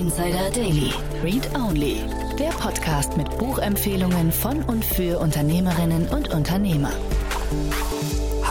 Insider Daily. Read Only. Der Podcast mit Buchempfehlungen von und für Unternehmerinnen und Unternehmer.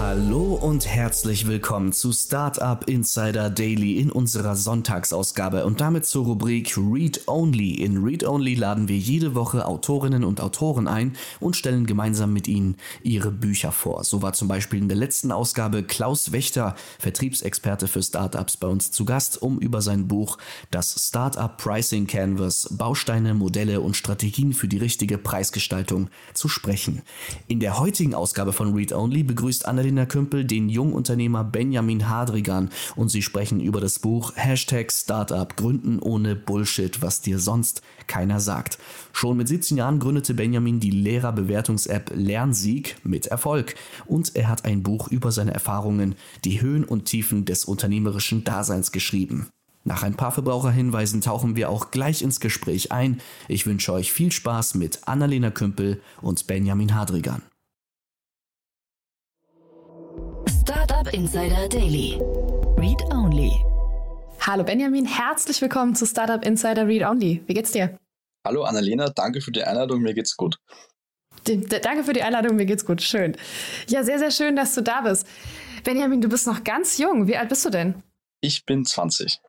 Hallo und herzlich willkommen zu Startup Insider Daily in unserer Sonntagsausgabe und damit zur Rubrik Read Only. In Read Only laden wir jede Woche Autorinnen und Autoren ein und stellen gemeinsam mit ihnen ihre Bücher vor. So war zum Beispiel in der letzten Ausgabe Klaus Wächter, Vertriebsexperte für Startups, bei uns zu Gast, um über sein Buch Das Startup Pricing Canvas, Bausteine, Modelle und Strategien für die richtige Preisgestaltung zu sprechen. In der heutigen Ausgabe von Read Only begrüßt Annalena Annalena Kümpel den Jungunternehmer Benjamin Hadrigan und sie sprechen über das Buch Hashtag Startup Gründen ohne Bullshit, was dir sonst keiner sagt. Schon mit 17 Jahren gründete Benjamin die Lehrerbewertungs-App Lernsieg mit Erfolg und er hat ein Buch über seine Erfahrungen, die Höhen und Tiefen des unternehmerischen Daseins geschrieben. Nach ein paar Verbraucherhinweisen tauchen wir auch gleich ins Gespräch ein. Ich wünsche euch viel Spaß mit Annalena Kümpel und Benjamin Hadrigan. Startup Insider Daily. Read Only. Hallo Benjamin, herzlich willkommen zu Startup Insider Read Only. Wie geht's dir? Hallo Annalena, danke für die Einladung, mir geht's gut. Danke für die Einladung, mir geht's gut. Schön. Ja, sehr, sehr schön, dass du da bist. Benjamin, du bist noch ganz jung. Wie alt bist du denn? Ich bin 20.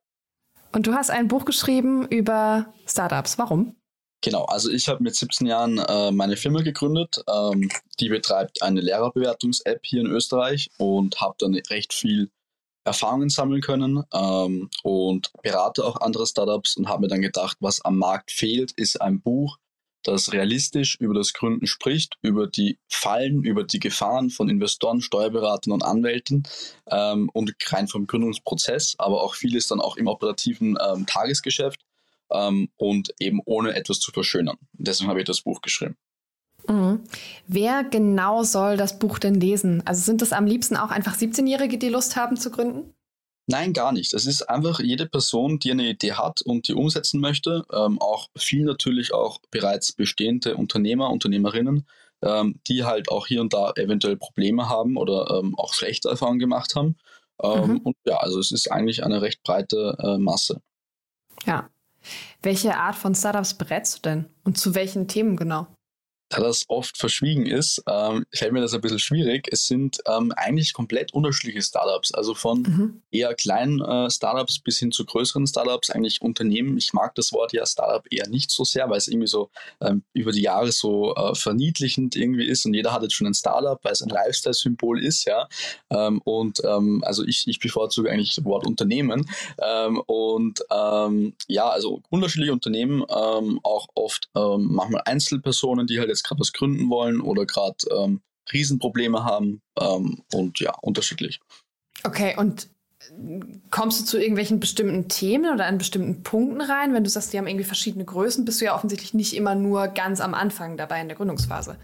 Und du hast ein Buch geschrieben über Startups. Warum? Genau, also ich habe mit 17 Jahren äh, meine Firma gegründet. Ähm, die betreibt eine Lehrerbewertungs-App hier in Österreich und habe dann recht viel Erfahrungen sammeln können ähm, und berate auch andere Startups und habe mir dann gedacht, was am Markt fehlt, ist ein Buch, das realistisch über das Gründen spricht, über die Fallen, über die Gefahren von Investoren, Steuerberatern und Anwälten ähm, und rein vom Gründungsprozess, aber auch vieles dann auch im operativen ähm, Tagesgeschäft ähm, und eben ohne etwas zu verschönern. Deswegen habe ich das Buch geschrieben. Mhm. Wer genau soll das Buch denn lesen? Also sind das am liebsten auch einfach 17-Jährige, die Lust haben zu gründen? Nein, gar nicht. Es ist einfach jede Person, die eine Idee hat und die umsetzen möchte. Ähm, auch viel natürlich auch bereits bestehende Unternehmer, Unternehmerinnen, ähm, die halt auch hier und da eventuell Probleme haben oder ähm, auch schlechte Erfahrungen gemacht haben. Ähm, mhm. Und ja, also es ist eigentlich eine recht breite äh, Masse. Ja, welche Art von Startups berätst du denn und zu welchen Themen genau? Da das oft verschwiegen ist, ähm, fällt mir das ein bisschen schwierig. Es sind ähm, eigentlich komplett unterschiedliche Startups, also von mhm. eher kleinen äh, Startups bis hin zu größeren Startups, eigentlich Unternehmen. Ich mag das Wort ja Startup eher nicht so sehr, weil es irgendwie so ähm, über die Jahre so äh, verniedlichend irgendwie ist und jeder hat jetzt schon ein Startup, weil es ein Lifestyle-Symbol ist, ja. Ähm, und ähm, also ich, ich bevorzuge eigentlich das Wort Unternehmen. Ähm, und ja, also unterschiedliche Unternehmen, auch oft manchmal Einzelpersonen, die halt jetzt jetzt gerade was gründen wollen oder gerade ähm, Riesenprobleme haben ähm, und ja, unterschiedlich. Okay, und kommst du zu irgendwelchen bestimmten Themen oder an bestimmten Punkten rein? Wenn du sagst, die haben irgendwie verschiedene Größen, bist du ja offensichtlich nicht immer nur ganz am Anfang dabei in der Gründungsphase.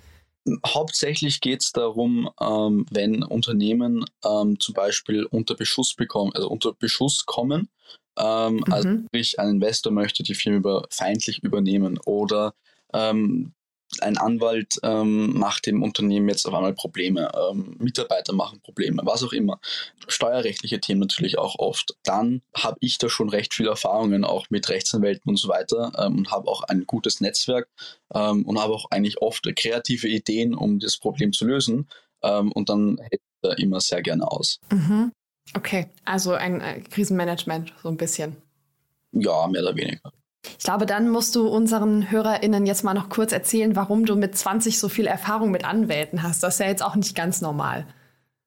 Hauptsächlich geht es darum, ähm, wenn Unternehmen ähm, zum Beispiel unter Beschuss bekommen, also unter Beschuss kommen, ähm, also mhm. also sprich ein Investor möchte die Firma über, feindlich übernehmen oder ähm, ein Anwalt ähm, macht dem Unternehmen jetzt auf einmal Probleme, ähm, Mitarbeiter machen Probleme, was auch immer. Steuerrechtliche Themen natürlich auch oft. Dann habe ich da schon recht viele Erfahrungen auch mit Rechtsanwälten und so weiter ähm, und habe auch ein gutes Netzwerk ähm, und habe auch eigentlich oft kreative Ideen, um das Problem zu lösen. Ähm, und dann hält da immer sehr gerne aus. Mhm. Okay, also ein äh, Krisenmanagement so ein bisschen. Ja, mehr oder weniger. Ich glaube, dann musst du unseren HörerInnen jetzt mal noch kurz erzählen, warum du mit 20 so viel Erfahrung mit Anwälten hast. Das ist ja jetzt auch nicht ganz normal.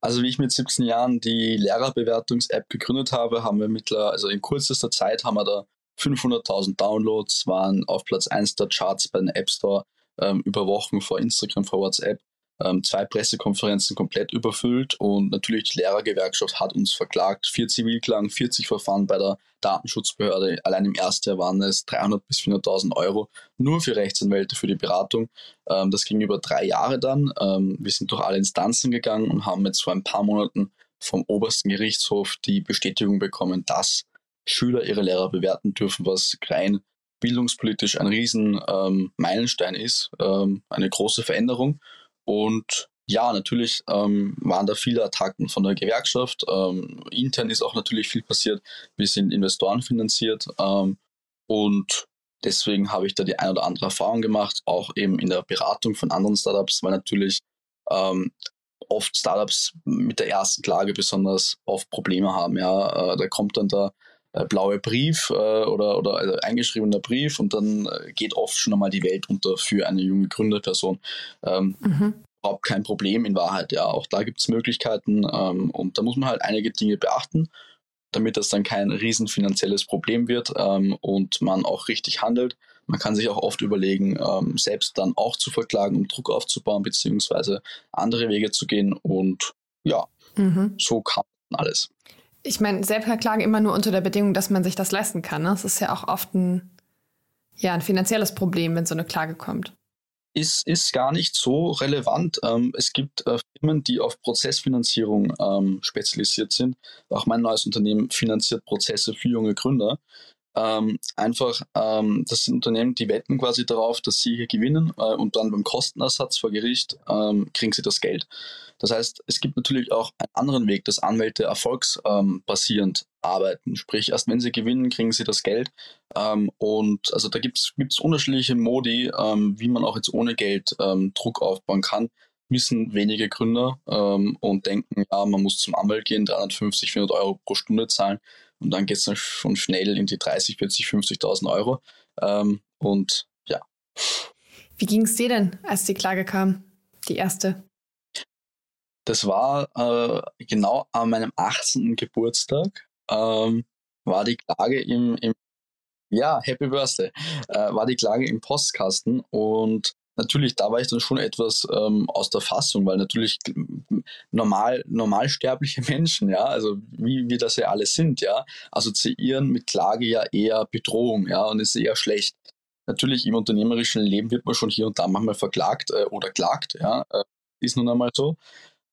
Also wie ich mit 17 Jahren die Lehrerbewertungs-App gegründet habe, haben wir mittlerweile, also in kürzester Zeit haben wir da 500.000 Downloads, waren auf Platz 1 der Charts bei den App Store ähm, über Wochen vor Instagram, vor WhatsApp ähm, zwei Pressekonferenzen komplett überfüllt und natürlich die Lehrergewerkschaft hat uns verklagt. Vier Zivilklagen, 40 Verfahren bei der Datenschutzbehörde. Allein im ersten Jahr waren es 300 bis 400.000 Euro nur für Rechtsanwälte für die Beratung. Ähm, das ging über drei Jahre dann. Ähm, wir sind durch alle Instanzen gegangen und haben jetzt vor ein paar Monaten vom obersten Gerichtshof die Bestätigung bekommen, dass Schüler ihre Lehrer bewerten dürfen, was rein bildungspolitisch ein riesen ähm, ist, eine große Veränderung. Und ja, natürlich ähm, waren da viele Attacken von der Gewerkschaft. Ähm, intern ist auch natürlich viel passiert. Wir sind Investoren finanziert. Ähm, und deswegen habe ich da die ein oder andere Erfahrung gemacht, auch eben in der Beratung von anderen Startups, weil natürlich ähm, oft Startups mit der ersten Klage besonders oft Probleme haben. Ja, äh, da kommt dann der äh, blaue Brief äh, oder, oder also eingeschriebener Brief und dann äh, geht oft schon einmal die Welt unter für eine junge Gründerperson. Ähm, mhm. Überhaupt kein Problem in Wahrheit, ja. Auch da gibt es Möglichkeiten ähm, und da muss man halt einige Dinge beachten, damit das dann kein riesen finanzielles Problem wird ähm, und man auch richtig handelt. Man kann sich auch oft überlegen, ähm, selbst dann auch zu verklagen, um Druck aufzubauen, beziehungsweise andere Wege zu gehen und ja, mhm. so kann man alles. Ich meine, Selbstverklage immer nur unter der Bedingung, dass man sich das leisten kann. Ne? Das ist ja auch oft ein, ja, ein finanzielles Problem, wenn so eine Klage kommt. Ist, ist gar nicht so relevant. Ähm, es gibt äh, Firmen, die auf Prozessfinanzierung ähm, spezialisiert sind. Auch mein neues Unternehmen finanziert Prozesse für junge Gründer. Ähm, einfach, ähm, das sind Unternehmen, die wetten quasi darauf, dass sie hier gewinnen äh, und dann beim Kostenersatz vor Gericht ähm, kriegen sie das Geld. Das heißt, es gibt natürlich auch einen anderen Weg, dass Anwälte erfolgsbasierend arbeiten. Sprich, erst wenn sie gewinnen, kriegen sie das Geld. Ähm, und also da gibt es unterschiedliche Modi, ähm, wie man auch jetzt ohne Geld ähm, Druck aufbauen kann wissen wenige Gründer ähm, und denken, ja, man muss zum Anwalt gehen, 350, 400 Euro pro Stunde zahlen und dann geht es dann schon schnell in die 30, 40, 50.000 Euro. Ähm, und ja. Wie ging es dir denn, als die Klage kam, die erste? Das war äh, genau an meinem 18. Geburtstag, ähm, war die Klage im, im ja, Happy Birthday, äh, war die Klage im Postkasten und natürlich, da war ich dann schon etwas ähm, aus der Fassung, weil natürlich normal, normalsterbliche Menschen, ja, also wie wir das ja alle sind, ja, assoziieren mit Klage ja eher Bedrohung, ja, und ist eher schlecht. Natürlich im unternehmerischen Leben wird man schon hier und da manchmal verklagt äh, oder klagt, ja, äh, ist nun einmal so.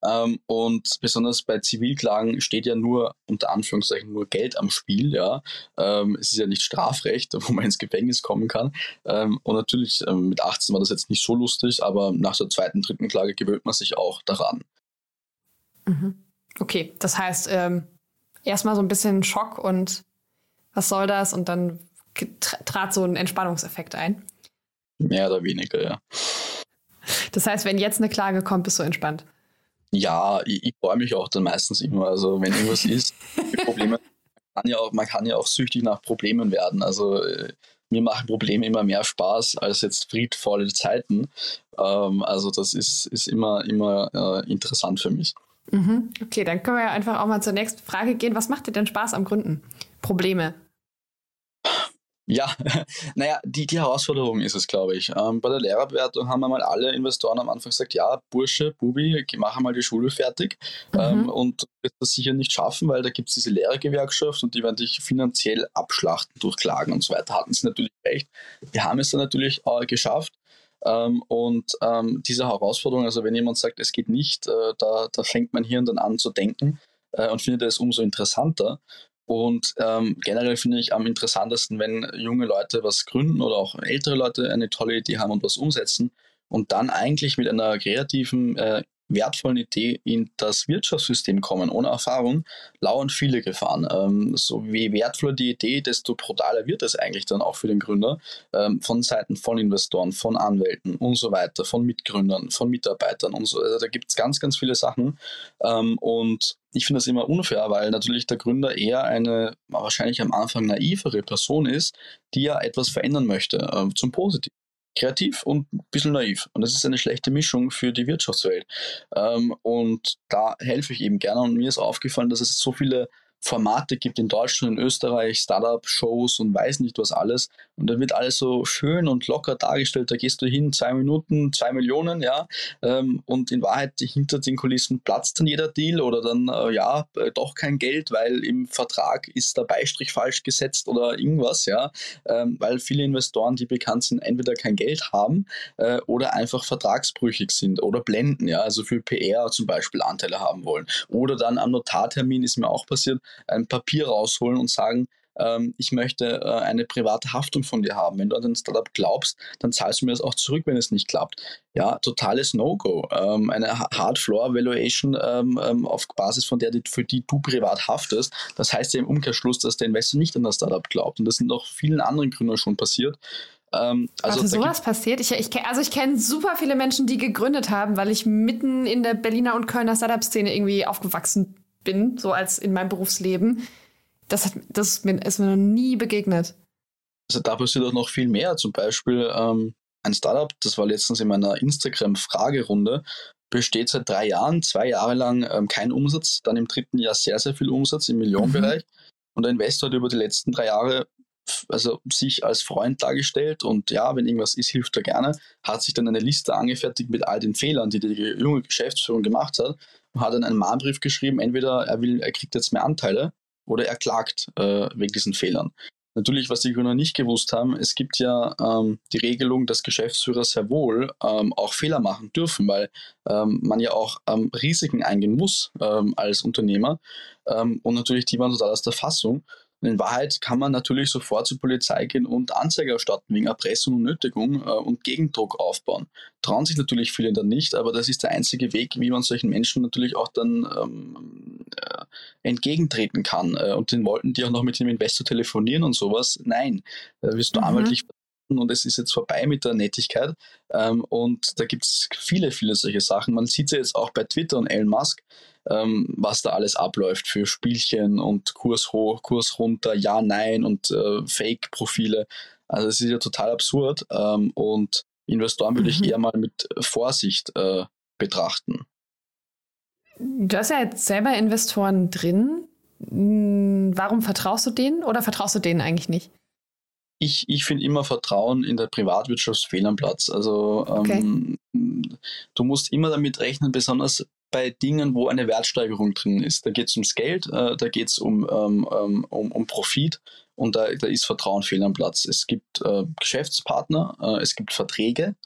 Ähm, und besonders bei Zivilklagen steht ja nur, unter Anführungszeichen, nur Geld am Spiel. Ja? Ähm, es ist ja nicht Strafrecht, wo man ins Gefängnis kommen kann. Ähm, und natürlich ähm, mit 18 war das jetzt nicht so lustig, aber nach der zweiten, dritten Klage gewöhnt man sich auch daran. Mhm. Okay, das heißt, ähm, erstmal so ein bisschen Schock und was soll das? Und dann trat so ein Entspannungseffekt ein. Mehr oder weniger, ja. Das heißt, wenn jetzt eine Klage kommt, bist du entspannt. Ja, ich, ich freue mich auch dann meistens immer. Also wenn irgendwas ist, Probleme, man kann, ja auch, man kann ja auch süchtig nach Problemen werden. Also äh, mir machen Probleme immer mehr Spaß als jetzt friedvolle Zeiten. Ähm, also das ist, ist immer, immer äh, interessant für mich. Mhm. Okay, dann können wir ja einfach auch mal zur nächsten Frage gehen. Was macht dir denn Spaß am Gründen? Probleme. Ja, naja, die, die Herausforderung ist es, glaube ich. Ähm, bei der Lehrerbewertung haben einmal alle Investoren am Anfang gesagt, ja, Bursche, Bubi, mach einmal die Schule fertig. Mhm. Ähm, und du wirst das sicher nicht schaffen, weil da gibt es diese Lehrergewerkschaft und die werden dich finanziell abschlachten durch Klagen und so weiter. Hatten sie natürlich recht. Wir haben es dann natürlich äh, geschafft. Ähm, und ähm, diese Herausforderung, also wenn jemand sagt, es geht nicht, äh, da, da fängt mein Hirn dann an zu denken äh, und findet es umso interessanter. Und ähm, generell finde ich am interessantesten, wenn junge Leute was gründen oder auch ältere Leute eine tolle Idee haben und was umsetzen und dann eigentlich mit einer kreativen äh, wertvollen Idee in das Wirtschaftssystem kommen, ohne Erfahrung, lauern viele Gefahren. Ähm, so wie wertvoller die Idee, desto brutaler wird es eigentlich dann auch für den Gründer, ähm, von Seiten von Investoren, von Anwälten und so weiter, von Mitgründern, von Mitarbeitern und so. Also da gibt es ganz, ganz viele Sachen. Ähm, und ich finde das immer unfair, weil natürlich der Gründer eher eine wahrscheinlich am Anfang naivere Person ist, die ja etwas verändern möchte, äh, zum Positiven kreativ und ein bisschen naiv. Und das ist eine schlechte Mischung für die Wirtschaftswelt. Ähm, und da helfe ich eben gerne. Und mir ist aufgefallen, dass es so viele Formate gibt in Deutschland, in Österreich, Startup-Shows und weiß nicht was alles. Und da wird alles so schön und locker dargestellt. Da gehst du hin, zwei Minuten, zwei Millionen, ja. Ähm, und in Wahrheit hinter den Kulissen platzt dann jeder Deal oder dann, äh, ja, äh, doch kein Geld, weil im Vertrag ist der Beistrich falsch gesetzt oder irgendwas, ja. Ähm, weil viele Investoren, die bekannt sind, entweder kein Geld haben äh, oder einfach vertragsbrüchig sind oder blenden, ja. Also für PR zum Beispiel Anteile haben wollen. Oder dann am Notartermin ist mir auch passiert, ein Papier rausholen und sagen, ähm, ich möchte äh, eine private Haftung von dir haben. Wenn du an ein Startup glaubst, dann zahlst du mir das auch zurück, wenn es nicht klappt. Ja, totales No-Go. Ähm, eine Hard Floor Valuation ähm, auf Basis von der, für die du privat haftest, das heißt ja im Umkehrschluss, dass der Investor nicht an das Startup glaubt. Und das sind auch vielen anderen Gründern schon passiert. Ähm, also Warte, sowas passiert? Ich, ich, also ich kenne super viele Menschen, die gegründet haben, weil ich mitten in der Berliner und Kölner Startup-Szene irgendwie aufgewachsen bin, so als in meinem Berufsleben. Das, hat, das ist, mir, ist mir noch nie begegnet. Also da passiert auch noch viel mehr. Zum Beispiel ähm, ein Startup, das war letztens in meiner Instagram-Fragerunde, besteht seit drei Jahren, zwei Jahre lang ähm, kein Umsatz, dann im dritten Jahr sehr, sehr viel Umsatz im Millionenbereich. Mhm. Und der Investor hat über die letzten drei Jahre also sich als Freund dargestellt und ja, wenn irgendwas ist, hilft er gerne, hat sich dann eine Liste angefertigt mit all den Fehlern, die die junge Geschäftsführung gemacht hat hat dann einen Mahnbrief geschrieben, entweder er will, er kriegt jetzt mehr Anteile oder er klagt äh, wegen diesen Fehlern. Natürlich, was die Gründer nicht gewusst haben, es gibt ja ähm, die Regelung, dass Geschäftsführer sehr wohl ähm, auch Fehler machen dürfen, weil ähm, man ja auch ähm, Risiken eingehen muss ähm, als Unternehmer. Ähm, und natürlich, die waren total aus der Fassung. Und in Wahrheit kann man natürlich sofort zur Polizei gehen und Anzeige erstatten wegen Erpressung und Nötigung äh, und Gegendruck aufbauen. Trauen sich natürlich viele dann nicht, aber das ist der einzige Weg, wie man solchen Menschen natürlich auch dann ähm, äh, entgegentreten kann. Äh, und den wollten die auch noch mit dem Investor telefonieren und sowas. Nein, da wirst du mhm. anwaltlich und es ist jetzt vorbei mit der Nettigkeit. Ähm, und da gibt es viele, viele solche Sachen. Man sieht es ja jetzt auch bei Twitter und Elon Musk ähm, was da alles abläuft für Spielchen und Kurs hoch, Kurs runter, ja, nein und äh, Fake-Profile. Also es ist ja total absurd ähm, und Investoren mhm. würde ich mhm. eher mal mit Vorsicht äh, betrachten. Du hast ja jetzt selber Investoren drin. Hm, warum vertraust du denen oder vertraust du denen eigentlich nicht? Ich, ich finde immer Vertrauen in der Privatwirtschaft fehl am Platz. Also ähm, okay. du musst immer damit rechnen, besonders bei Dingen, wo eine Wertsteigerung drin ist. Da geht es ums Geld, äh, da geht es um, ähm, ähm, um, um Profit und da, da ist Vertrauen fehl am Platz. Es gibt äh, Geschäftspartner, äh, es gibt Verträge.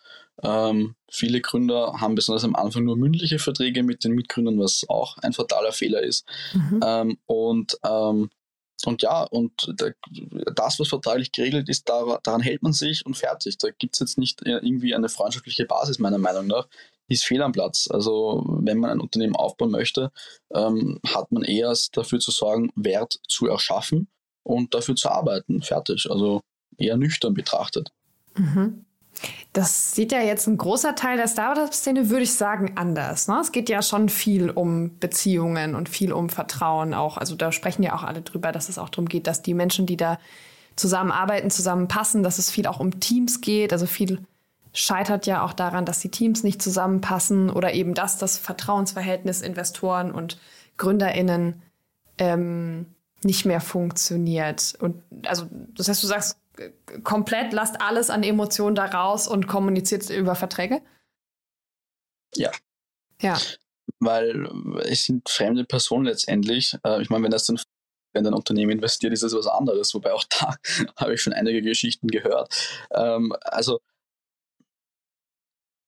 Ähm, viele Gründer haben besonders am Anfang nur mündliche Verträge mit den Mitgründern, was auch ein fataler Fehler ist. Mhm. Ähm, und ähm, und ja, und das, was vertraglich geregelt ist, daran hält man sich und fertig. Da gibt es jetzt nicht äh, irgendwie eine freundschaftliche Basis, meiner Meinung nach ist fehl am Platz. Also wenn man ein Unternehmen aufbauen möchte, ähm, hat man eher dafür zu sorgen, Wert zu erschaffen und dafür zu arbeiten. Fertig. Also eher nüchtern betrachtet. Mhm. Das sieht ja jetzt ein großer Teil der Startup-Szene, würde ich sagen, anders. Ne? Es geht ja schon viel um Beziehungen und viel um Vertrauen auch. Also da sprechen ja auch alle drüber, dass es auch darum geht, dass die Menschen, die da zusammenarbeiten, zusammenpassen, dass es viel auch um Teams geht, also viel scheitert ja auch daran, dass die Teams nicht zusammenpassen oder eben dass das Vertrauensverhältnis Investoren und GründerInnen ähm, nicht mehr funktioniert. Und also, das heißt, du sagst komplett, lasst alles an Emotionen da raus und kommuniziert über Verträge? Ja. Ja. Weil es sind fremde Personen letztendlich. Äh, ich meine, wenn das dann wenn ein Unternehmen investiert, ist das was anderes. Wobei auch da habe ich schon einige Geschichten gehört. Ähm, also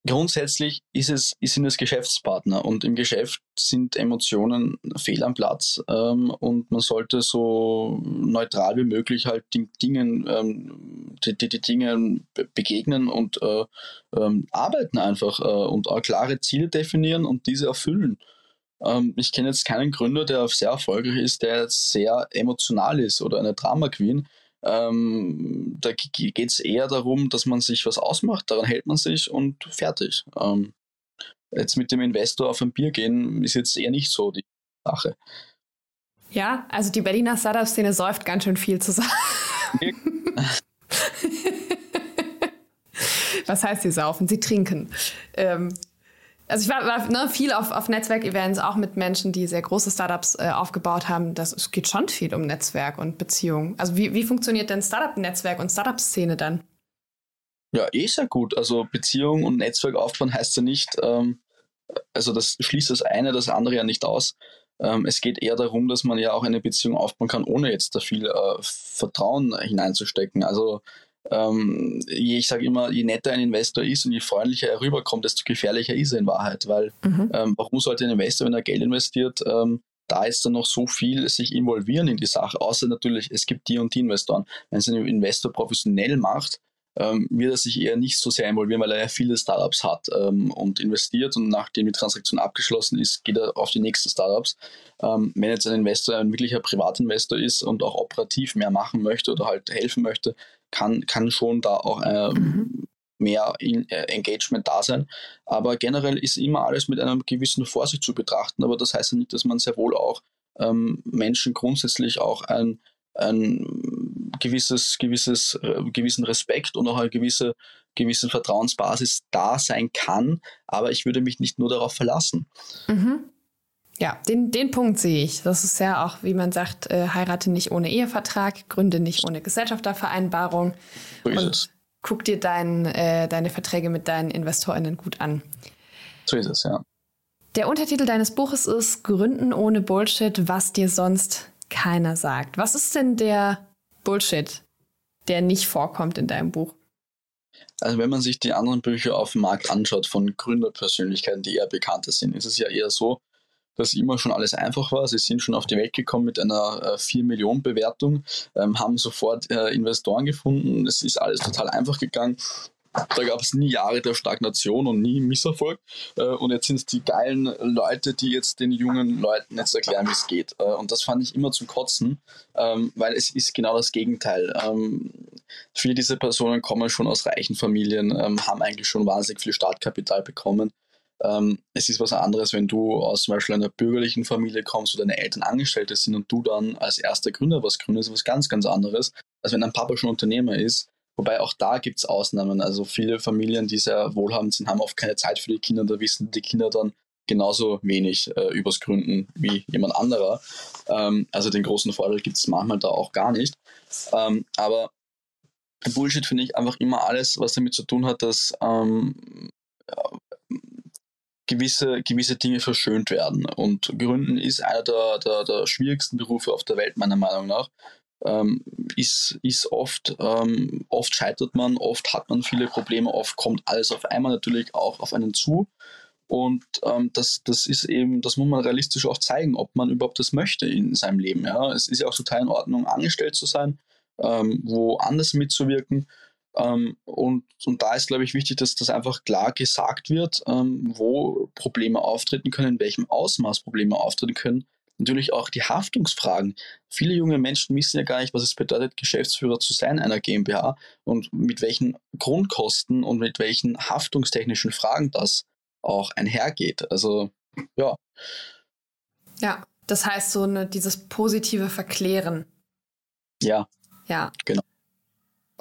grundsätzlich ist es, sind es Geschäftspartner und im Geschäft sind Emotionen fehl am Platz ähm, und man sollte so neutral wie möglich halt den Dingen, ähm, die, die, die, Dinge begegnen und äh, ähm, arbeiten einfach äh, und auch klare Ziele definieren und diese erfüllen. Ähm, ich kenne jetzt keinen Gründer, der sehr erfolgreich ist, der sehr emotional ist oder eine Drama Queen, ähm, da geht es eher darum, dass man sich was ausmacht, daran hält man sich und fertig. Ähm, jetzt mit dem Investor auf ein Bier gehen ist jetzt eher nicht so die Sache. Ja, also die Berliner Startup-Szene säuft ganz schön viel zusammen. Was heißt sie saufen? Sie trinken. Ähm, also ich war, war ne, viel auf, auf Netzwerkevents, auch mit Menschen, die sehr große Startups äh, aufgebaut haben. Das, es geht schon viel um Netzwerk und Beziehungen. Also wie, wie funktioniert denn Startup-Netzwerk und Startup-Szene dann? Ja, eh sehr gut. Also Beziehung und Netzwerk aufbauen heißt ja nicht, ähm, also das schließt das eine, das andere ja nicht aus. Ähm, es geht eher darum, dass man ja auch eine Beziehung aufbauen kann, ohne jetzt da viel äh, Vertrauen hineinzustecken. Also ähm, ich sage immer, je netter ein Investor ist und je freundlicher er rüberkommt, desto gefährlicher ist er in Wahrheit. Weil mhm. ähm, warum sollte ein Investor, wenn er Geld investiert, ähm, da ist dann noch so viel sich involvieren in die Sache, außer natürlich, es gibt die und die Investoren. Wenn es ein Investor professionell macht, ähm, wird er sich eher nicht so sehr involvieren, weil er ja viele Startups hat ähm, und investiert und nachdem die Transaktion abgeschlossen ist, geht er auf die nächsten Startups. Ähm, wenn jetzt ein Investor ein wirklicher Privatinvestor ist und auch operativ mehr machen möchte oder halt helfen möchte, kann, kann schon da auch ähm, mhm. mehr in, äh, Engagement da sein. Aber generell ist immer alles mit einer gewissen Vorsicht zu betrachten, aber das heißt ja nicht, dass man sehr wohl auch ähm, Menschen grundsätzlich auch ein ein gewisses, gewisses, äh, gewissen Respekt und auch eine gewisse, gewisse Vertrauensbasis da sein kann, aber ich würde mich nicht nur darauf verlassen. Mhm. Ja, den, den Punkt sehe ich. Das ist ja auch, wie man sagt, äh, heirate nicht ohne Ehevertrag, gründe nicht ohne Gesellschaftervereinbarung. So ist und es. guck dir dein, äh, deine Verträge mit deinen InvestorInnen gut an. So ist es, ja. Der Untertitel deines Buches ist Gründen ohne Bullshit, was dir sonst keiner sagt. Was ist denn der Bullshit, der nicht vorkommt in deinem Buch? Also wenn man sich die anderen Bücher auf dem Markt anschaut von Gründerpersönlichkeiten, die eher bekannter sind, ist es ja eher so, dass immer schon alles einfach war. Sie sind schon auf die Welt gekommen mit einer äh, 4 Millionen Bewertung, ähm, haben sofort äh, Investoren gefunden. Es ist alles total einfach gegangen. Da gab es nie Jahre der Stagnation und nie Misserfolg. Äh, und jetzt sind es die geilen Leute, die jetzt den jungen Leuten jetzt erklären, wie es geht. Äh, und das fand ich immer zum Kotzen, ähm, weil es ist genau das Gegenteil. Ähm, viele dieser Personen kommen schon aus reichen Familien, ähm, haben eigentlich schon wahnsinnig viel Startkapital bekommen. Es ist was anderes, wenn du aus zum Beispiel einer bürgerlichen Familie kommst, wo deine Eltern Angestellte sind und du dann als erster Gründer was gründest, was ganz, ganz anderes, als wenn dein Papa schon Unternehmer ist Wobei auch da gibt es Ausnahmen. Also viele Familien, die sehr wohlhabend sind, haben oft keine Zeit für die Kinder. Da wissen die Kinder dann genauso wenig äh, übers Gründen wie jemand anderer. Ähm, also den großen Vorteil gibt es manchmal da auch gar nicht. Ähm, aber Bullshit finde ich einfach immer alles, was damit zu tun hat, dass ähm, gewisse, gewisse Dinge verschönt werden. Und Gründen ist einer der, der, der schwierigsten Berufe auf der Welt, meiner Meinung nach ähm, ist, ist oft, ähm, oft scheitert man, oft hat man viele Probleme, oft kommt alles auf einmal natürlich auch auf einen zu. Und ähm, das, das ist eben, das muss man realistisch auch zeigen, ob man überhaupt das möchte in seinem Leben. Ja? Es ist ja auch total in Ordnung, angestellt zu sein, ähm, woanders mitzuwirken. Ähm, und, und da ist, glaube ich, wichtig, dass das einfach klar gesagt wird, ähm, wo Probleme auftreten können, in welchem Ausmaß Probleme auftreten können, natürlich auch die Haftungsfragen. Viele junge Menschen wissen ja gar nicht, was es bedeutet, Geschäftsführer zu sein einer GmbH und mit welchen Grundkosten und mit welchen haftungstechnischen Fragen das auch einhergeht. Also ja. Ja, das heißt so eine, dieses positive Verklären. Ja. Ja. Genau.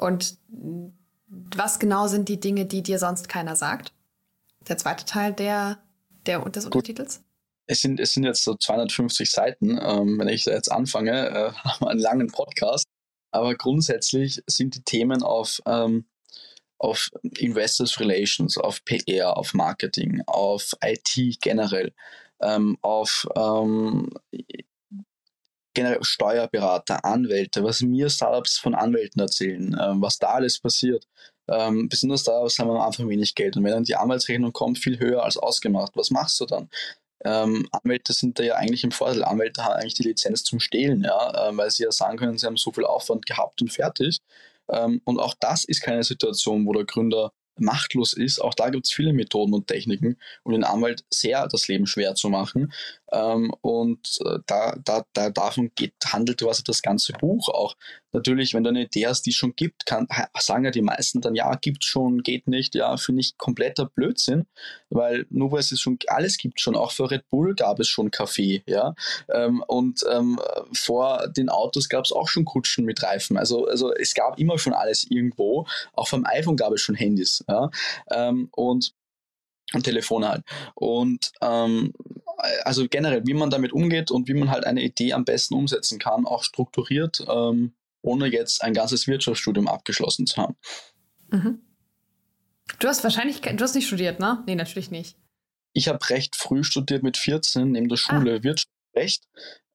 Und was genau sind die Dinge, die dir sonst keiner sagt? Der zweite Teil der, der des Untertitels? es sind, es sind jetzt so 250 Seiten. Ähm, wenn ich jetzt anfange, äh, haben wir einen langen Podcast. Aber grundsätzlich sind die Themen auf, ähm, auf Investors Relations, auf PR, auf Marketing, auf IT generell, ähm, auf ähm, generell Steuerberater, Anwälte, was mir Startups von Anwälten erzählen, ähm, was da alles passiert. Ähm, besonders da haben wir am Anfang wenig Geld. Und wenn dann die Anwaltsrechnung kommt, viel höher als ausgemacht, was machst du dann? Ähm, Anwälte sind da ja eigentlich im Vorteil. Anwälte haben eigentlich die Lizenz zum Stehlen, ja, äh, weil sie ja sagen können, sie haben so viel Aufwand gehabt und fertig. Ähm, und auch das ist keine Situation, wo der Gründer machtlos ist. Auch da gibt es viele Methoden und Techniken, um den Anwalt sehr das Leben schwer zu machen. Ähm, und äh, da, da, da davon geht, handelt quasi das ganze Buch auch. Natürlich, wenn du eine Idee hast, die es schon gibt, kann, sagen ja die meisten dann, ja, gibt schon, geht nicht, ja, finde ich kompletter Blödsinn, weil nur weil es schon alles gibt, schon auch für Red Bull gab es schon Kaffee, ja, ähm, und ähm, vor den Autos gab es auch schon Kutschen mit Reifen, also, also es gab immer schon alles irgendwo, auch vom iPhone gab es schon Handys, ja, ähm, und und Telefone halt. Und ähm, also generell, wie man damit umgeht und wie man halt eine Idee am besten umsetzen kann, auch strukturiert, ähm, ohne jetzt ein ganzes Wirtschaftsstudium abgeschlossen zu haben. Mhm. Du hast wahrscheinlich, du hast nicht studiert, ne? Nee, natürlich nicht. Ich habe recht früh studiert mit 14 neben der Schule ah. Wirtschaftsrecht,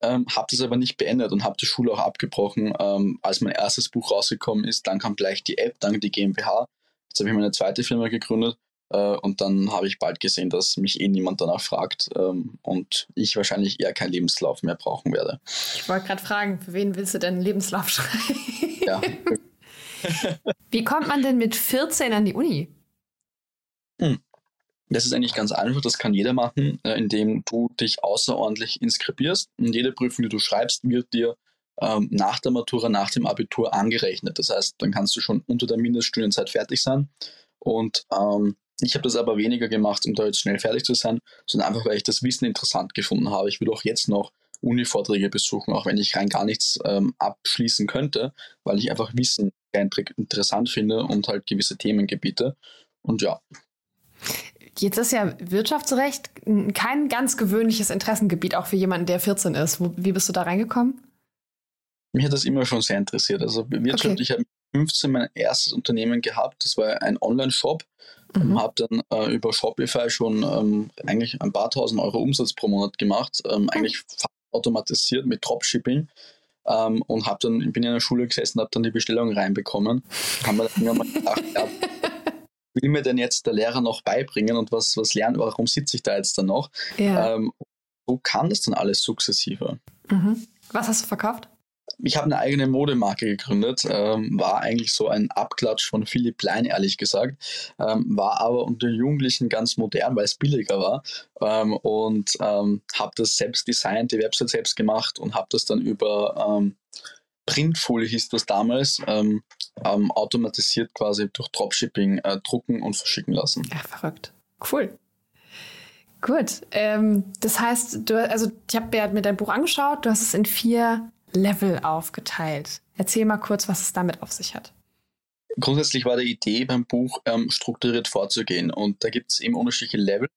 ähm, habe das aber nicht beendet und habe die Schule auch abgebrochen, ähm, als mein erstes Buch rausgekommen ist. Dann kam gleich die App, dann die GmbH. Jetzt habe ich meine zweite Firma gegründet und dann habe ich bald gesehen, dass mich eh niemand danach fragt ähm, und ich wahrscheinlich eher keinen Lebenslauf mehr brauchen werde. Ich wollte gerade fragen, für wen willst du denn einen Lebenslauf schreiben? Ja. Wie kommt man denn mit 14 an die Uni? Hm. Das ist eigentlich ganz einfach, das kann jeder machen, äh, indem du dich außerordentlich inskribierst. Und jede Prüfung, die du schreibst, wird dir ähm, nach der Matura, nach dem Abitur angerechnet. Das heißt, dann kannst du schon unter der Mindeststudienzeit fertig sein. Und ähm, ich habe das aber weniger gemacht, um da jetzt schnell fertig zu sein, sondern einfach, weil ich das Wissen interessant gefunden habe. Ich will auch jetzt noch Uni-Vorträge besuchen, auch wenn ich rein gar nichts ähm, abschließen könnte, weil ich einfach Wissen interessant finde und halt gewisse Themengebiete. Und ja. Jetzt ist ja Wirtschaftsrecht kein ganz gewöhnliches Interessengebiet, auch für jemanden, der 14 ist. Wie bist du da reingekommen? Mich hat das immer schon sehr interessiert. Also Wirtschaft, okay. ich habe 15 mein erstes Unternehmen gehabt. Das war ein Online-Shop. Mhm. Ähm, habe dann äh, über Shopify schon ähm, eigentlich ein paar tausend Euro Umsatz pro Monat gemacht. Ähm, mhm. Eigentlich automatisiert mit Dropshipping. Ähm, und habe dann, bin in der Schule gesessen, habe dann die Bestellung reinbekommen. Haben wir dann mal gedacht, ja, will mir denn jetzt der Lehrer noch beibringen und was, was lernen, warum sitze ich da jetzt dann noch? Ja. Ähm, so kann das dann alles sukzessive. Mhm. Was hast du verkauft? Ich habe eine eigene Modemarke gegründet, ähm, war eigentlich so ein Abklatsch von Philipp Plein, ehrlich gesagt, ähm, war aber unter Jugendlichen ganz modern, weil es billiger war ähm, und ähm, habe das selbst designt, die Website selbst gemacht und habe das dann über ähm, Printfolie hieß das damals, ähm, automatisiert quasi durch Dropshipping äh, drucken und verschicken lassen. Ja, verrückt. Cool. Gut. das heißt, du, also ich habe mir dein Buch angeschaut, du hast es in vier Level aufgeteilt. Erzähl mal kurz, was es damit auf sich hat. Grundsätzlich war die Idee beim Buch ähm, strukturiert vorzugehen und da gibt es eben unterschiedliche Level,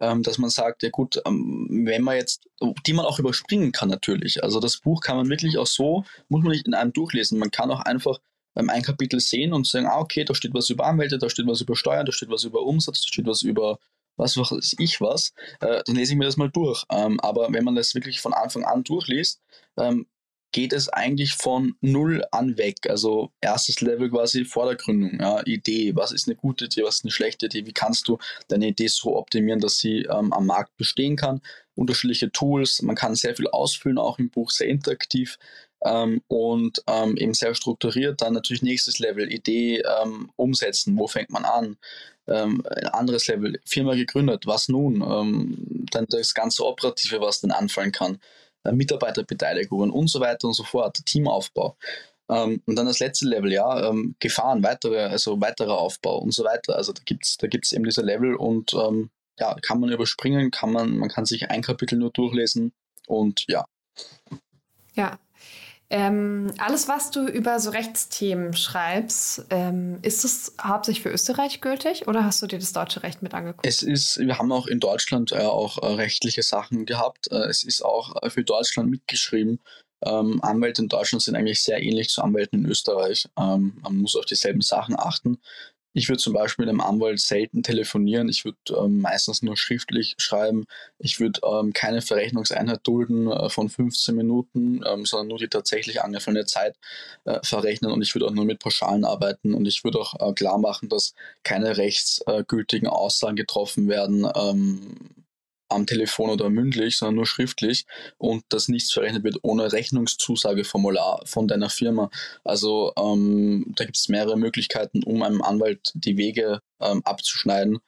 ähm, dass man sagt, ja gut, ähm, wenn man jetzt, die man auch überspringen kann natürlich. Also das Buch kann man wirklich auch so, muss man nicht in einem durchlesen. Man kann auch einfach beim ein Kapitel sehen und sagen, ah okay, da steht was über Anwälte, da steht was über Steuern, da steht was über Umsatz, da steht was über was weiß ich was, äh, dann lese ich mir das mal durch. Ähm, aber wenn man das wirklich von Anfang an durchliest, ähm, geht es eigentlich von null an weg. Also erstes Level quasi vor der Gründung. Ja, Idee, was ist eine gute Idee, was ist eine schlechte Idee, wie kannst du deine Idee so optimieren, dass sie ähm, am Markt bestehen kann. Unterschiedliche Tools, man kann sehr viel ausfüllen, auch im Buch sehr interaktiv. Ähm, und ähm, eben sehr strukturiert. Dann natürlich nächstes Level, Idee ähm, umsetzen, wo fängt man an? Ähm, ein anderes Level, Firma gegründet, was nun? Ähm, dann das ganze Operative, was dann anfallen kann. Äh, Mitarbeiterbeteiligungen und so weiter und so fort, Teamaufbau. Ähm, und dann das letzte Level, ja, ähm, Gefahren, weitere, also weiterer Aufbau und so weiter. Also da gibt es da gibt's eben diese Level und ähm, ja, kann man überspringen, kann man, man kann sich ein Kapitel nur durchlesen und ja. Ja, ähm, alles, was du über so Rechtsthemen schreibst, ähm, ist es hauptsächlich für Österreich gültig oder hast du dir das deutsche Recht mit angeguckt? Es ist, wir haben auch in Deutschland äh, auch äh, rechtliche Sachen gehabt. Äh, es ist auch äh, für Deutschland mitgeschrieben. Ähm, Anwälte in Deutschland sind eigentlich sehr ähnlich zu Anwälten in Österreich. Ähm, man muss auf dieselben Sachen achten. Ich würde zum Beispiel mit einem Anwalt selten telefonieren. Ich würde ähm, meistens nur schriftlich schreiben. Ich würde ähm, keine Verrechnungseinheit dulden äh, von 15 Minuten, ähm, sondern nur die tatsächlich angefallene Zeit äh, verrechnen. Und ich würde auch nur mit Pauschalen arbeiten. Und ich würde auch äh, klar machen, dass keine rechtsgültigen Aussagen getroffen werden ähm, am Telefon oder mündlich, sondern nur schriftlich und dass nichts verrechnet wird ohne Rechnungszusageformular von deiner Firma. Also ähm, da gibt es mehrere Möglichkeiten, um einem Anwalt die Wege ähm, abzuschneiden,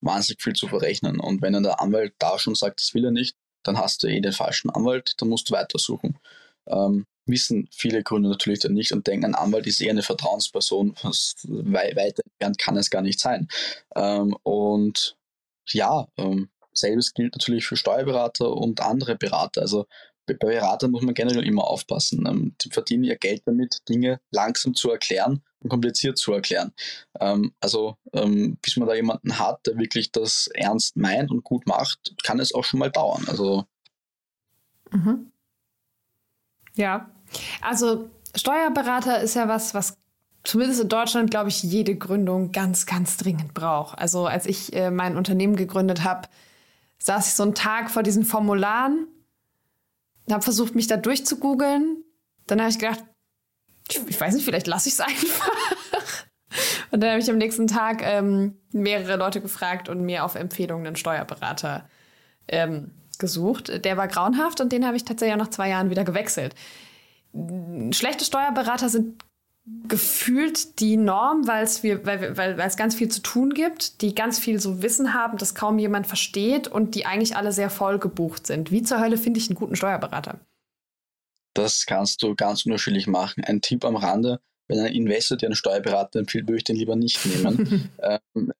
wahnsinnig viel zu verrechnen. Und wenn dann der Anwalt da schon sagt, das will er nicht, dann hast du eh den falschen Anwalt, dann musst du weitersuchen. Ähm, wissen viele Gründe natürlich dann nicht und denken, ein Anwalt ist eher eine Vertrauensperson, was weiter entfernt kann es gar nicht sein. Ähm, und ja, ähm, selbes gilt natürlich für Steuerberater und andere Berater. Also bei Beratern muss man generell immer aufpassen. Ähm, die verdienen ihr Geld damit, Dinge langsam zu erklären und kompliziert zu erklären. Ähm, also ähm, bis man da jemanden hat, der wirklich das ernst meint und gut macht, kann es auch schon mal dauern. Also mhm. ja, also Steuerberater ist ja was, was zumindest in Deutschland, glaube ich, jede Gründung ganz, ganz dringend braucht. Also als ich äh, mein Unternehmen gegründet habe, saß ich so einen Tag vor diesen Formularen, habe versucht, mich da durchzugoogeln. Dann habe ich gedacht, ich, ich weiß nicht, vielleicht lasse ich es einfach. Und dann habe ich am nächsten Tag ähm, mehrere Leute gefragt und mir auf Empfehlungen einen Steuerberater ähm, gesucht. Der war grauenhaft und den habe ich tatsächlich auch nach zwei Jahren wieder gewechselt. Schlechte Steuerberater sind gefühlt die Norm, weil's wir, weil, weil, weil es ganz viel zu tun gibt, die ganz viel so Wissen haben, das kaum jemand versteht und die eigentlich alle sehr voll gebucht sind. Wie zur Hölle finde ich einen guten Steuerberater? Das kannst du ganz unterschiedlich machen. Ein Tipp am Rande, wenn ein Investor dir einen Steuerberater empfiehlt, würde ich den lieber nicht nehmen. ähm,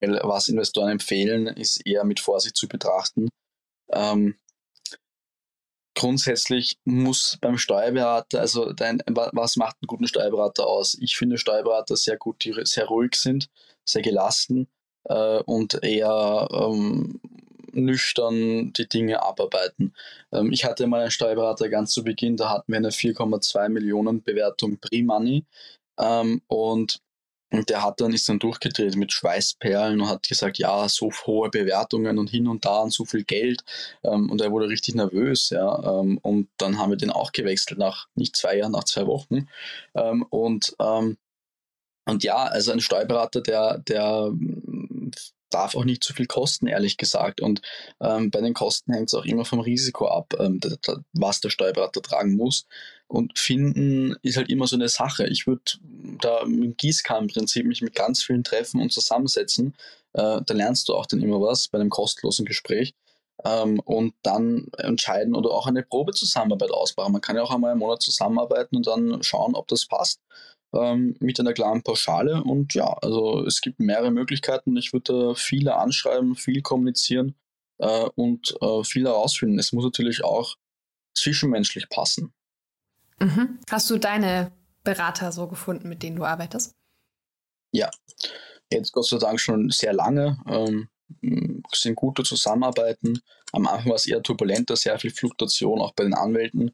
was Investoren empfehlen, ist eher mit Vorsicht zu betrachten. Ähm, grundsätzlich muss beim Steuerberater, also dein, was macht einen guten Steuerberater aus? Ich finde Steuerberater sehr gut, die sehr ruhig sind, sehr gelassen äh, und eher ähm, nüchtern die Dinge abarbeiten. Ähm, ich hatte mal einen Steuerberater ganz zu Beginn, da hatten wir eine 4,2 Millionen Bewertung Pre-Money ähm, und und der hat dann, ist dann durchgedreht mit Schweißperlen und hat gesagt, ja, so hohe Bewertungen und hin und da und so viel Geld. Ähm, und er wurde richtig nervös, ja. Ähm, und dann haben wir den auch gewechselt nach nicht zwei Jahren, nach zwei Wochen. Ähm, und, und ja, also ein Steuerberater, der, der darf auch nicht zu viel kosten, ehrlich gesagt. Und ähm, bei den Kosten hängt es auch immer vom Risiko ab, ähm, was der Steuerberater tragen muss. Und finden ist halt immer so eine Sache. Ich würde da im Gießkannenprinzip mich mit ganz vielen treffen und zusammensetzen. Äh, da lernst du auch dann immer was bei einem kostenlosen Gespräch. Ähm, und dann entscheiden oder auch eine Probezusammenarbeit ausbauen. Man kann ja auch einmal einen Monat zusammenarbeiten und dann schauen, ob das passt ähm, mit einer klaren Pauschale. Und ja, also es gibt mehrere Möglichkeiten. Ich würde viele anschreiben, viel kommunizieren äh, und äh, viel herausfinden. Es muss natürlich auch zwischenmenschlich passen. Mhm. Hast du deine Berater so gefunden, mit denen du arbeitest? Ja, jetzt Gott sei Dank schon sehr lange. Ähm, sind gute Zusammenarbeiten. Am Anfang war es eher turbulenter, sehr viel Fluktuation auch bei den Anwälten.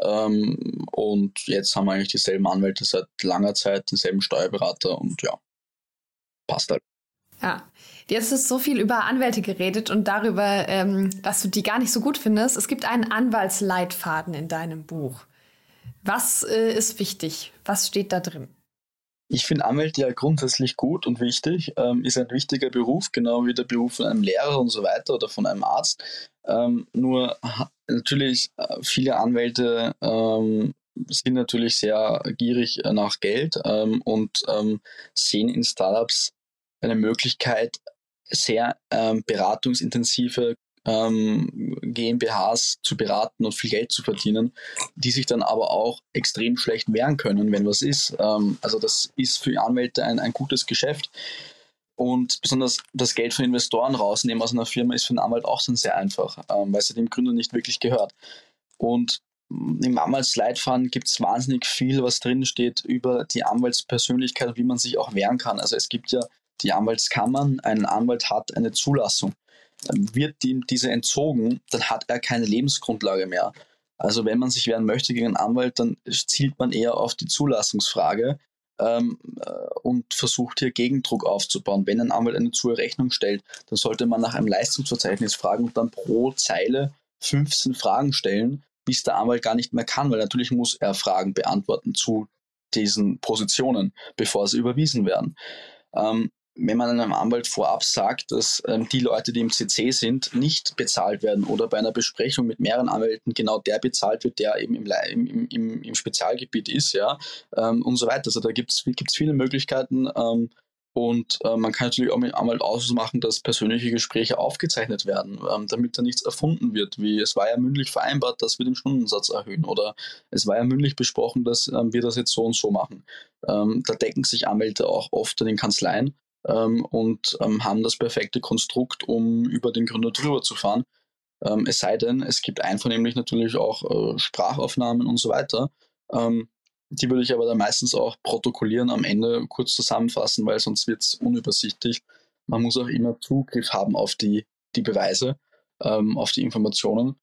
Ähm, und jetzt haben wir eigentlich dieselben Anwälte seit langer Zeit, denselben Steuerberater und ja, passt halt. Ja, jetzt ist so viel über Anwälte geredet und darüber, ähm, dass du die gar nicht so gut findest. Es gibt einen Anwaltsleitfaden in deinem Buch. Was äh, ist wichtig? Was steht da drin? Ich finde Anwälte ja grundsätzlich gut und wichtig. Ähm, ist ein wichtiger Beruf, genau wie der Beruf von einem Lehrer und so weiter oder von einem Arzt. Ähm, nur natürlich, äh, viele Anwälte ähm, sind natürlich sehr gierig nach Geld ähm, und ähm, sehen in Startups eine Möglichkeit, sehr ähm, beratungsintensive ähm, GmbHs zu beraten und viel Geld zu verdienen, die sich dann aber auch extrem schlecht wehren können, wenn was ist. Ähm, also das ist für Anwälte ein, ein gutes Geschäft. Und besonders das Geld von Investoren rausnehmen aus einer Firma ist für einen Anwalt auch dann sehr einfach, ähm, weil es dem Gründer nicht wirklich gehört. Und im Anwaltsleitfaden gibt es wahnsinnig viel, was drin steht über die Anwaltspersönlichkeit und wie man sich auch wehren kann. Also es gibt ja die Anwaltskammern, ein Anwalt hat eine Zulassung. Wird ihm diese entzogen, dann hat er keine Lebensgrundlage mehr. Also wenn man sich wehren möchte gegen einen Anwalt, dann zielt man eher auf die Zulassungsfrage ähm, äh, und versucht hier Gegendruck aufzubauen. Wenn ein Anwalt eine zu Rechnung stellt, dann sollte man nach einem Leistungsverzeichnis fragen und dann pro Zeile 15 Fragen stellen, bis der Anwalt gar nicht mehr kann, weil natürlich muss er Fragen beantworten zu diesen Positionen, bevor sie überwiesen werden. Ähm, wenn man einem Anwalt vorab sagt, dass ähm, die Leute, die im CC sind, nicht bezahlt werden oder bei einer Besprechung mit mehreren Anwälten genau der bezahlt wird, der eben im, im, im, im Spezialgebiet ist, ja, ähm, und so weiter. Also da gibt es viele Möglichkeiten ähm, und äh, man kann natürlich auch mit Anwalt ausmachen, dass persönliche Gespräche aufgezeichnet werden, ähm, damit da nichts erfunden wird, wie es war ja mündlich vereinbart, dass wir den Stundensatz erhöhen oder es war ja mündlich besprochen, dass ähm, wir das jetzt so und so machen. Ähm, da decken sich Anwälte auch oft in den Kanzleien ähm, und ähm, haben das perfekte Konstrukt, um über den Gründer drüber zu fahren. Ähm, es sei denn, es gibt einvernehmlich natürlich auch äh, Sprachaufnahmen und so weiter. Ähm, die würde ich aber dann meistens auch protokollieren, am Ende kurz zusammenfassen, weil sonst wird es unübersichtlich. Man muss auch immer Zugriff haben auf die, die Beweise, ähm, auf die Informationen.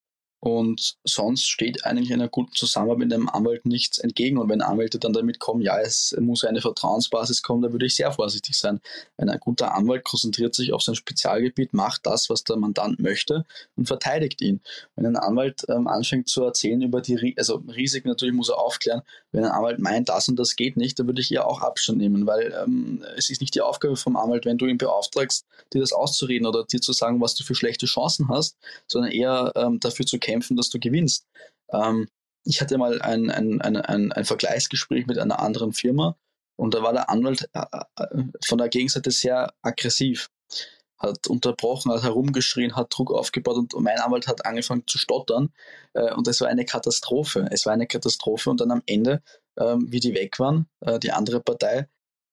Und sonst steht eigentlich einer guten Zusammenarbeit mit einem Anwalt nichts entgegen. Und wenn Anwälte dann damit kommen, ja, es muss eine Vertrauensbasis kommen, da würde ich sehr vorsichtig sein. Ein guter Anwalt konzentriert sich auf sein Spezialgebiet, macht das, was der Mandant möchte und verteidigt ihn. Wenn ein Anwalt ähm, anfängt zu erzählen über die, also Risiken natürlich muss er aufklären. Wenn ein Anwalt meint, das und das geht nicht, dann würde ich eher auch Abstand nehmen, weil ähm, es ist nicht die Aufgabe vom Anwalt, wenn du ihn beauftragst, dir das auszureden oder dir zu sagen, was du für schlechte Chancen hast, sondern eher ähm, dafür zu kämpfen, dass du gewinnst. Ähm, ich hatte mal ein, ein, ein, ein, ein Vergleichsgespräch mit einer anderen Firma und da war der Anwalt äh, äh, von der Gegenseite sehr aggressiv, hat unterbrochen, hat herumgeschrien, hat Druck aufgebaut und mein Anwalt hat angefangen zu stottern äh, und es war eine Katastrophe. Es war eine Katastrophe und dann am Ende, ähm, wie die weg waren, die andere Partei,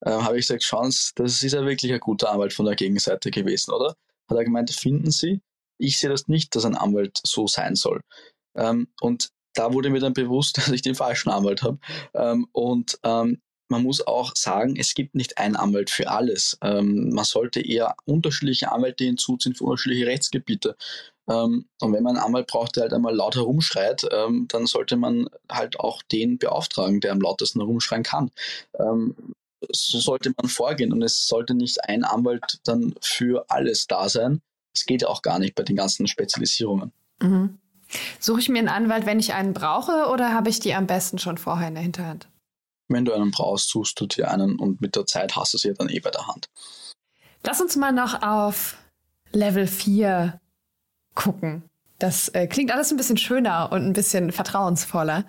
habe ich gesagt, schauen Sie, das ist ja wirklich ein guter Anwalt von der Gegenseite gewesen, oder? Hat er gemeint, finden Sie? Ich sehe das nicht, dass ein Anwalt so sein soll. Ähm, und da wurde mir dann bewusst, dass ich den falschen Anwalt habe. Ähm, und ähm, man muss auch sagen, es gibt nicht einen Anwalt für alles. Man sollte eher unterschiedliche Anwälte hinzuziehen für unterschiedliche Rechtsgebiete. Und wenn man einen Anwalt braucht, der halt einmal laut herumschreit, dann sollte man halt auch den beauftragen, der am lautesten herumschreien kann. So sollte man vorgehen und es sollte nicht ein Anwalt dann für alles da sein. Es geht ja auch gar nicht bei den ganzen Spezialisierungen. Mhm. Suche ich mir einen Anwalt, wenn ich einen brauche, oder habe ich die am besten schon vorher in der Hinterhand? Wenn du einen brauchst, suchst du dir einen und mit der Zeit hast du sie ja dann eh bei der Hand. Lass uns mal noch auf Level 4 gucken. Das äh, klingt alles ein bisschen schöner und ein bisschen vertrauensvoller.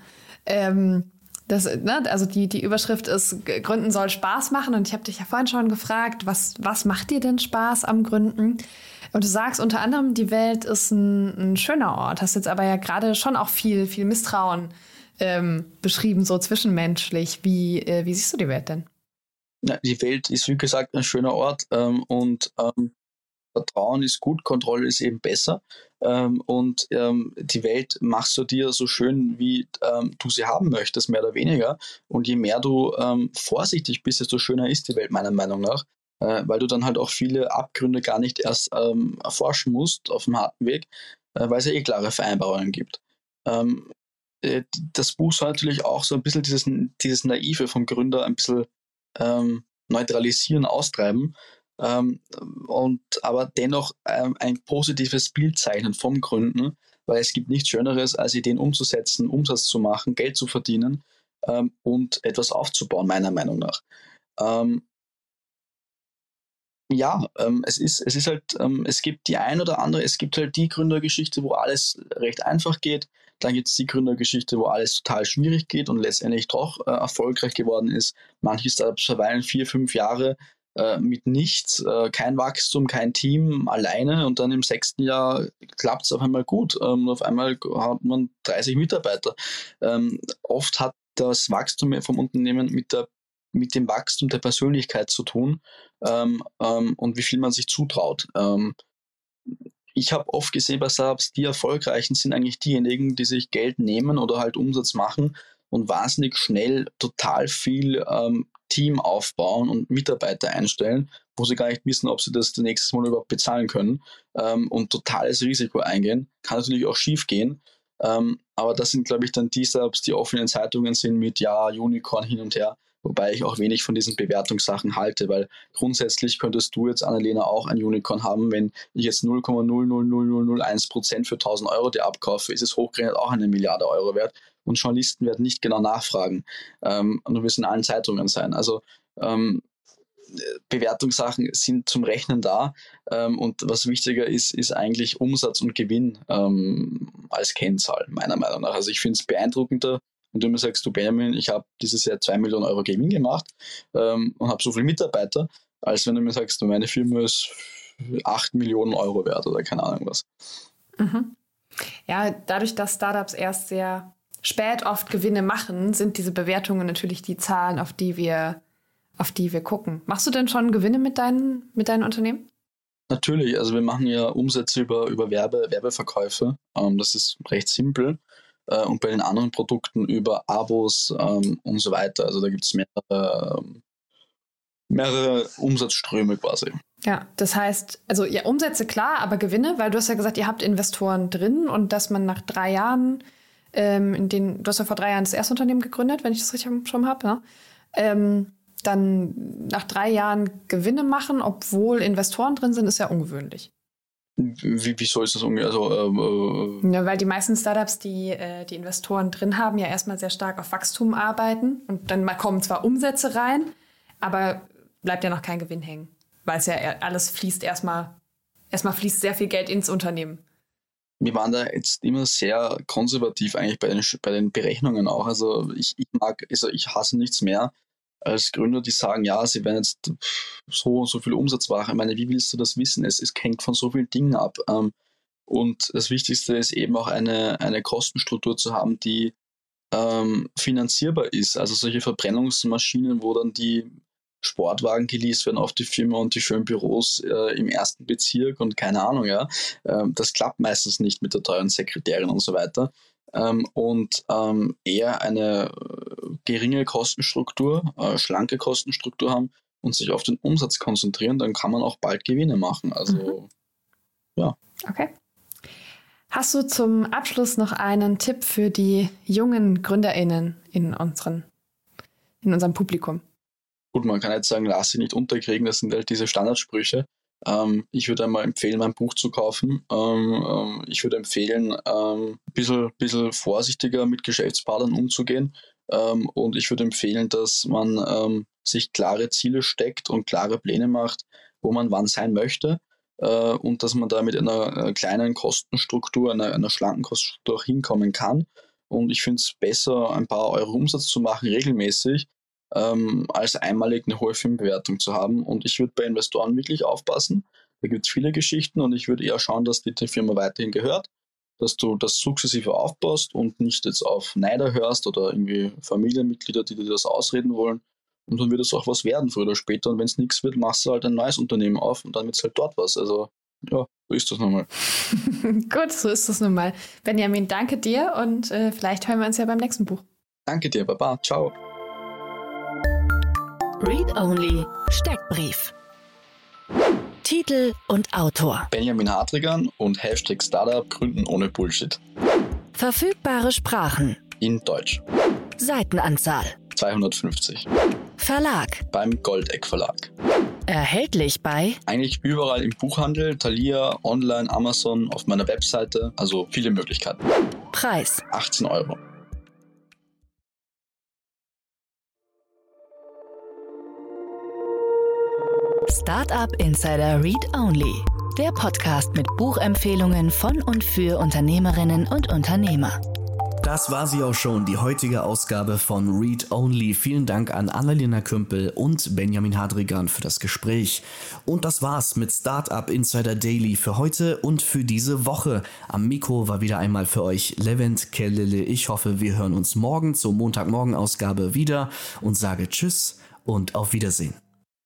Ähm, das, ne, also die, die Überschrift ist, Gründen soll Spaß machen. Und ich habe dich ja vorhin schon gefragt, was, was macht dir denn Spaß am Gründen? Und du sagst unter anderem, die Welt ist ein, ein schöner Ort. Hast jetzt aber ja gerade schon auch viel, viel Misstrauen ähm, beschrieben, so zwischenmenschlich. Wie, äh, wie siehst du die Welt denn? Ja, die Welt ist, wie gesagt, ein schöner Ort ähm, und ähm, Vertrauen ist gut, Kontrolle ist eben besser. Ähm, und ähm, die Welt machst du dir so schön, wie ähm, du sie haben möchtest, mehr oder weniger. Und je mehr du vorsichtig bist, desto schöner ist die Welt meiner Meinung nach äh, weil du dann halt auch viele Abgründe gar nicht erst ähm, erforschen musst auf dem harten Weg, äh, weil es ja eh klare Vereinbarungen gibt. Ähm, äh, das Buch soll natürlich auch so ein bisschen dieses, dieses Naive vom Gründer ein bisschen ähm, neutralisieren, austreiben. Ähm, und aber dennoch ähm, ein positives Bild zeichnen vom Gründen, weil es gibt nichts Schöneres, als Ideen umzusetzen, Umsatz zu machen, Geld zu verdienen ähm, und etwas aufzubauen, meiner Meinung nach. Ähm, ja, ähm, es ist, es ist halt, ähm, es gibt die ein oder andere, es gibt halt die Gründergeschichte, wo alles recht einfach geht. Dann gibt es die Gründergeschichte, wo alles total schwierig geht und letztendlich doch äh, erfolgreich geworden ist. Manche Startups verweilen vier, fünf Jahre äh, mit nichts, äh, kein Wachstum, kein Team, alleine und dann im sechsten Jahr klappt es auf einmal gut. Ähm, auf einmal hat man 30 Mitarbeiter. Ähm, oft hat das Wachstum vom Unternehmen mit der mit dem Wachstum der Persönlichkeit zu tun ähm, ähm, und wie viel man sich zutraut. Ähm, ich habe oft gesehen bei Startups, die erfolgreichen sind eigentlich diejenigen, die sich Geld nehmen oder halt Umsatz machen und wahnsinnig schnell total viel ähm, Team aufbauen und Mitarbeiter einstellen, wo sie gar nicht wissen, ob sie das nächstes Mal überhaupt bezahlen können ähm, und totales Risiko eingehen. Kann natürlich auch schief gehen. Ähm, aber das sind, glaube ich, dann die Startups, die offen in Zeitungen sind mit Ja, Unicorn hin und her. Wobei ich auch wenig von diesen Bewertungssachen halte, weil grundsätzlich könntest du jetzt, Annalena, auch ein Unicorn haben. Wenn ich jetzt 0,00001% für 1000 Euro dir abkaufe, ist es hochgerechnet auch eine Milliarde Euro wert. Und Journalisten werden nicht genau nachfragen. Ähm, und du wirst in allen Zeitungen sein. Also ähm, Bewertungssachen sind zum Rechnen da. Ähm, und was wichtiger ist, ist eigentlich Umsatz und Gewinn ähm, als Kennzahl, meiner Meinung nach. Also ich finde es beeindruckender, und du mir sagst, du Benjamin, ich habe dieses Jahr 2 Millionen Euro Gewinn gemacht ähm, und habe so viele Mitarbeiter, als wenn du mir sagst, meine Firma ist 8 Millionen Euro wert oder keine Ahnung was. Mhm. Ja, dadurch, dass Startups erst sehr spät oft Gewinne machen, sind diese Bewertungen natürlich die Zahlen, auf die wir, auf die wir gucken. Machst du denn schon Gewinne mit deinen, mit deinen Unternehmen? Natürlich, also wir machen ja Umsätze über, über Werbe, Werbeverkäufe. Ähm, das ist recht simpel äh, und bei den anderen Produkten über Abos ähm, und so weiter. Also da gibt es mehrere, ähm, mehrere Umsatzströme quasi. Ja, das heißt, also ja, Umsätze klar, aber Gewinne, weil du hast ja gesagt, ihr habt Investoren drin und dass man nach drei Jahren, ähm, in den, du hast ja vor drei Jahren das erste Unternehmen gegründet, wenn ich das richtig schon habe, ne? ähm, dann nach drei Jahren Gewinne machen, obwohl Investoren drin sind, ist ja ungewöhnlich. Wie, wieso ist das ungefähr? Also, äh, äh ja, weil die meisten Startups, die äh, die Investoren drin haben, ja erstmal sehr stark auf Wachstum arbeiten und dann kommen zwar Umsätze rein, aber bleibt ja noch kein Gewinn hängen, weil es ja alles fließt erstmal, erstmal fließt sehr viel Geld ins Unternehmen. Wir waren da jetzt immer sehr konservativ eigentlich bei den, bei den Berechnungen auch. Also ich, ich mag, also ich hasse nichts mehr als Gründer, die sagen, ja, sie werden jetzt so und so viel Umsatz machen. Ich meine, wie willst du das wissen? Es, es hängt von so vielen Dingen ab. Ähm, und das Wichtigste ist eben auch eine, eine Kostenstruktur zu haben, die ähm, finanzierbar ist. Also solche Verbrennungsmaschinen, wo dann die Sportwagen geleast werden auf die Firma und die schönen Büros äh, im ersten Bezirk und keine Ahnung, ja. Ähm, das klappt meistens nicht mit der teuren Sekretärin und so weiter. Ähm, und ähm, eher eine geringe Kostenstruktur, äh, schlanke Kostenstruktur haben und sich auf den Umsatz konzentrieren, dann kann man auch bald Gewinne machen. Also, mhm. ja. Okay. Hast du zum Abschluss noch einen Tipp für die jungen GründerInnen in, unseren, in unserem Publikum? Gut, man kann jetzt sagen, lass sie nicht unterkriegen, das sind halt diese Standardsprüche. Ähm, ich würde einmal empfehlen, mein Buch zu kaufen. Ähm, ähm, ich würde empfehlen, ein ähm, bisschen, bisschen vorsichtiger mit Geschäftspartnern umzugehen. Ähm, und ich würde empfehlen, dass man ähm, sich klare Ziele steckt und klare Pläne macht, wo man wann sein möchte. Äh, und dass man da mit einer, einer kleinen Kostenstruktur, einer, einer schlanken Kostenstruktur auch hinkommen kann. Und ich finde es besser, ein paar Euro Umsatz zu machen regelmäßig, ähm, als einmalig eine hohe Firmenbewertung zu haben. Und ich würde bei Investoren wirklich aufpassen. Da gibt es viele Geschichten und ich würde eher schauen, dass die Firma weiterhin gehört, dass du das sukzessive aufbaust und nicht jetzt auf Neider hörst oder irgendwie Familienmitglieder, die dir das ausreden wollen. Und dann wird es auch was werden, früher oder später. Und wenn es nichts wird, machst du halt ein neues Unternehmen auf und dann wird es halt dort was. Also ja, so ist das nun mal. Gut, so ist das nun mal. Benjamin, danke dir und äh, vielleicht hören wir uns ja beim nächsten Buch. Danke dir, Baba. Ciao. Read Only Steckbrief. Titel und Autor. Benjamin Hartrigan und Hashtag Startup gründen ohne Bullshit. Verfügbare Sprachen. In Deutsch. Seitenanzahl. 250. Verlag. Beim Goldeck Verlag. Erhältlich bei eigentlich überall im Buchhandel, Thalia, online, Amazon, auf meiner Webseite, also viele Möglichkeiten. Preis 18 Euro. Startup Insider Read Only, der Podcast mit Buchempfehlungen von und für Unternehmerinnen und Unternehmer. Das war sie auch schon, die heutige Ausgabe von Read Only. Vielen Dank an Annalena Kümpel und Benjamin Hadrigan für das Gespräch. Und das war's mit Startup Insider Daily für heute und für diese Woche. Am Mikro war wieder einmal für euch Levent Kellele. Ich hoffe, wir hören uns morgen zur Montagmorgen Ausgabe wieder und sage Tschüss und auf Wiedersehen.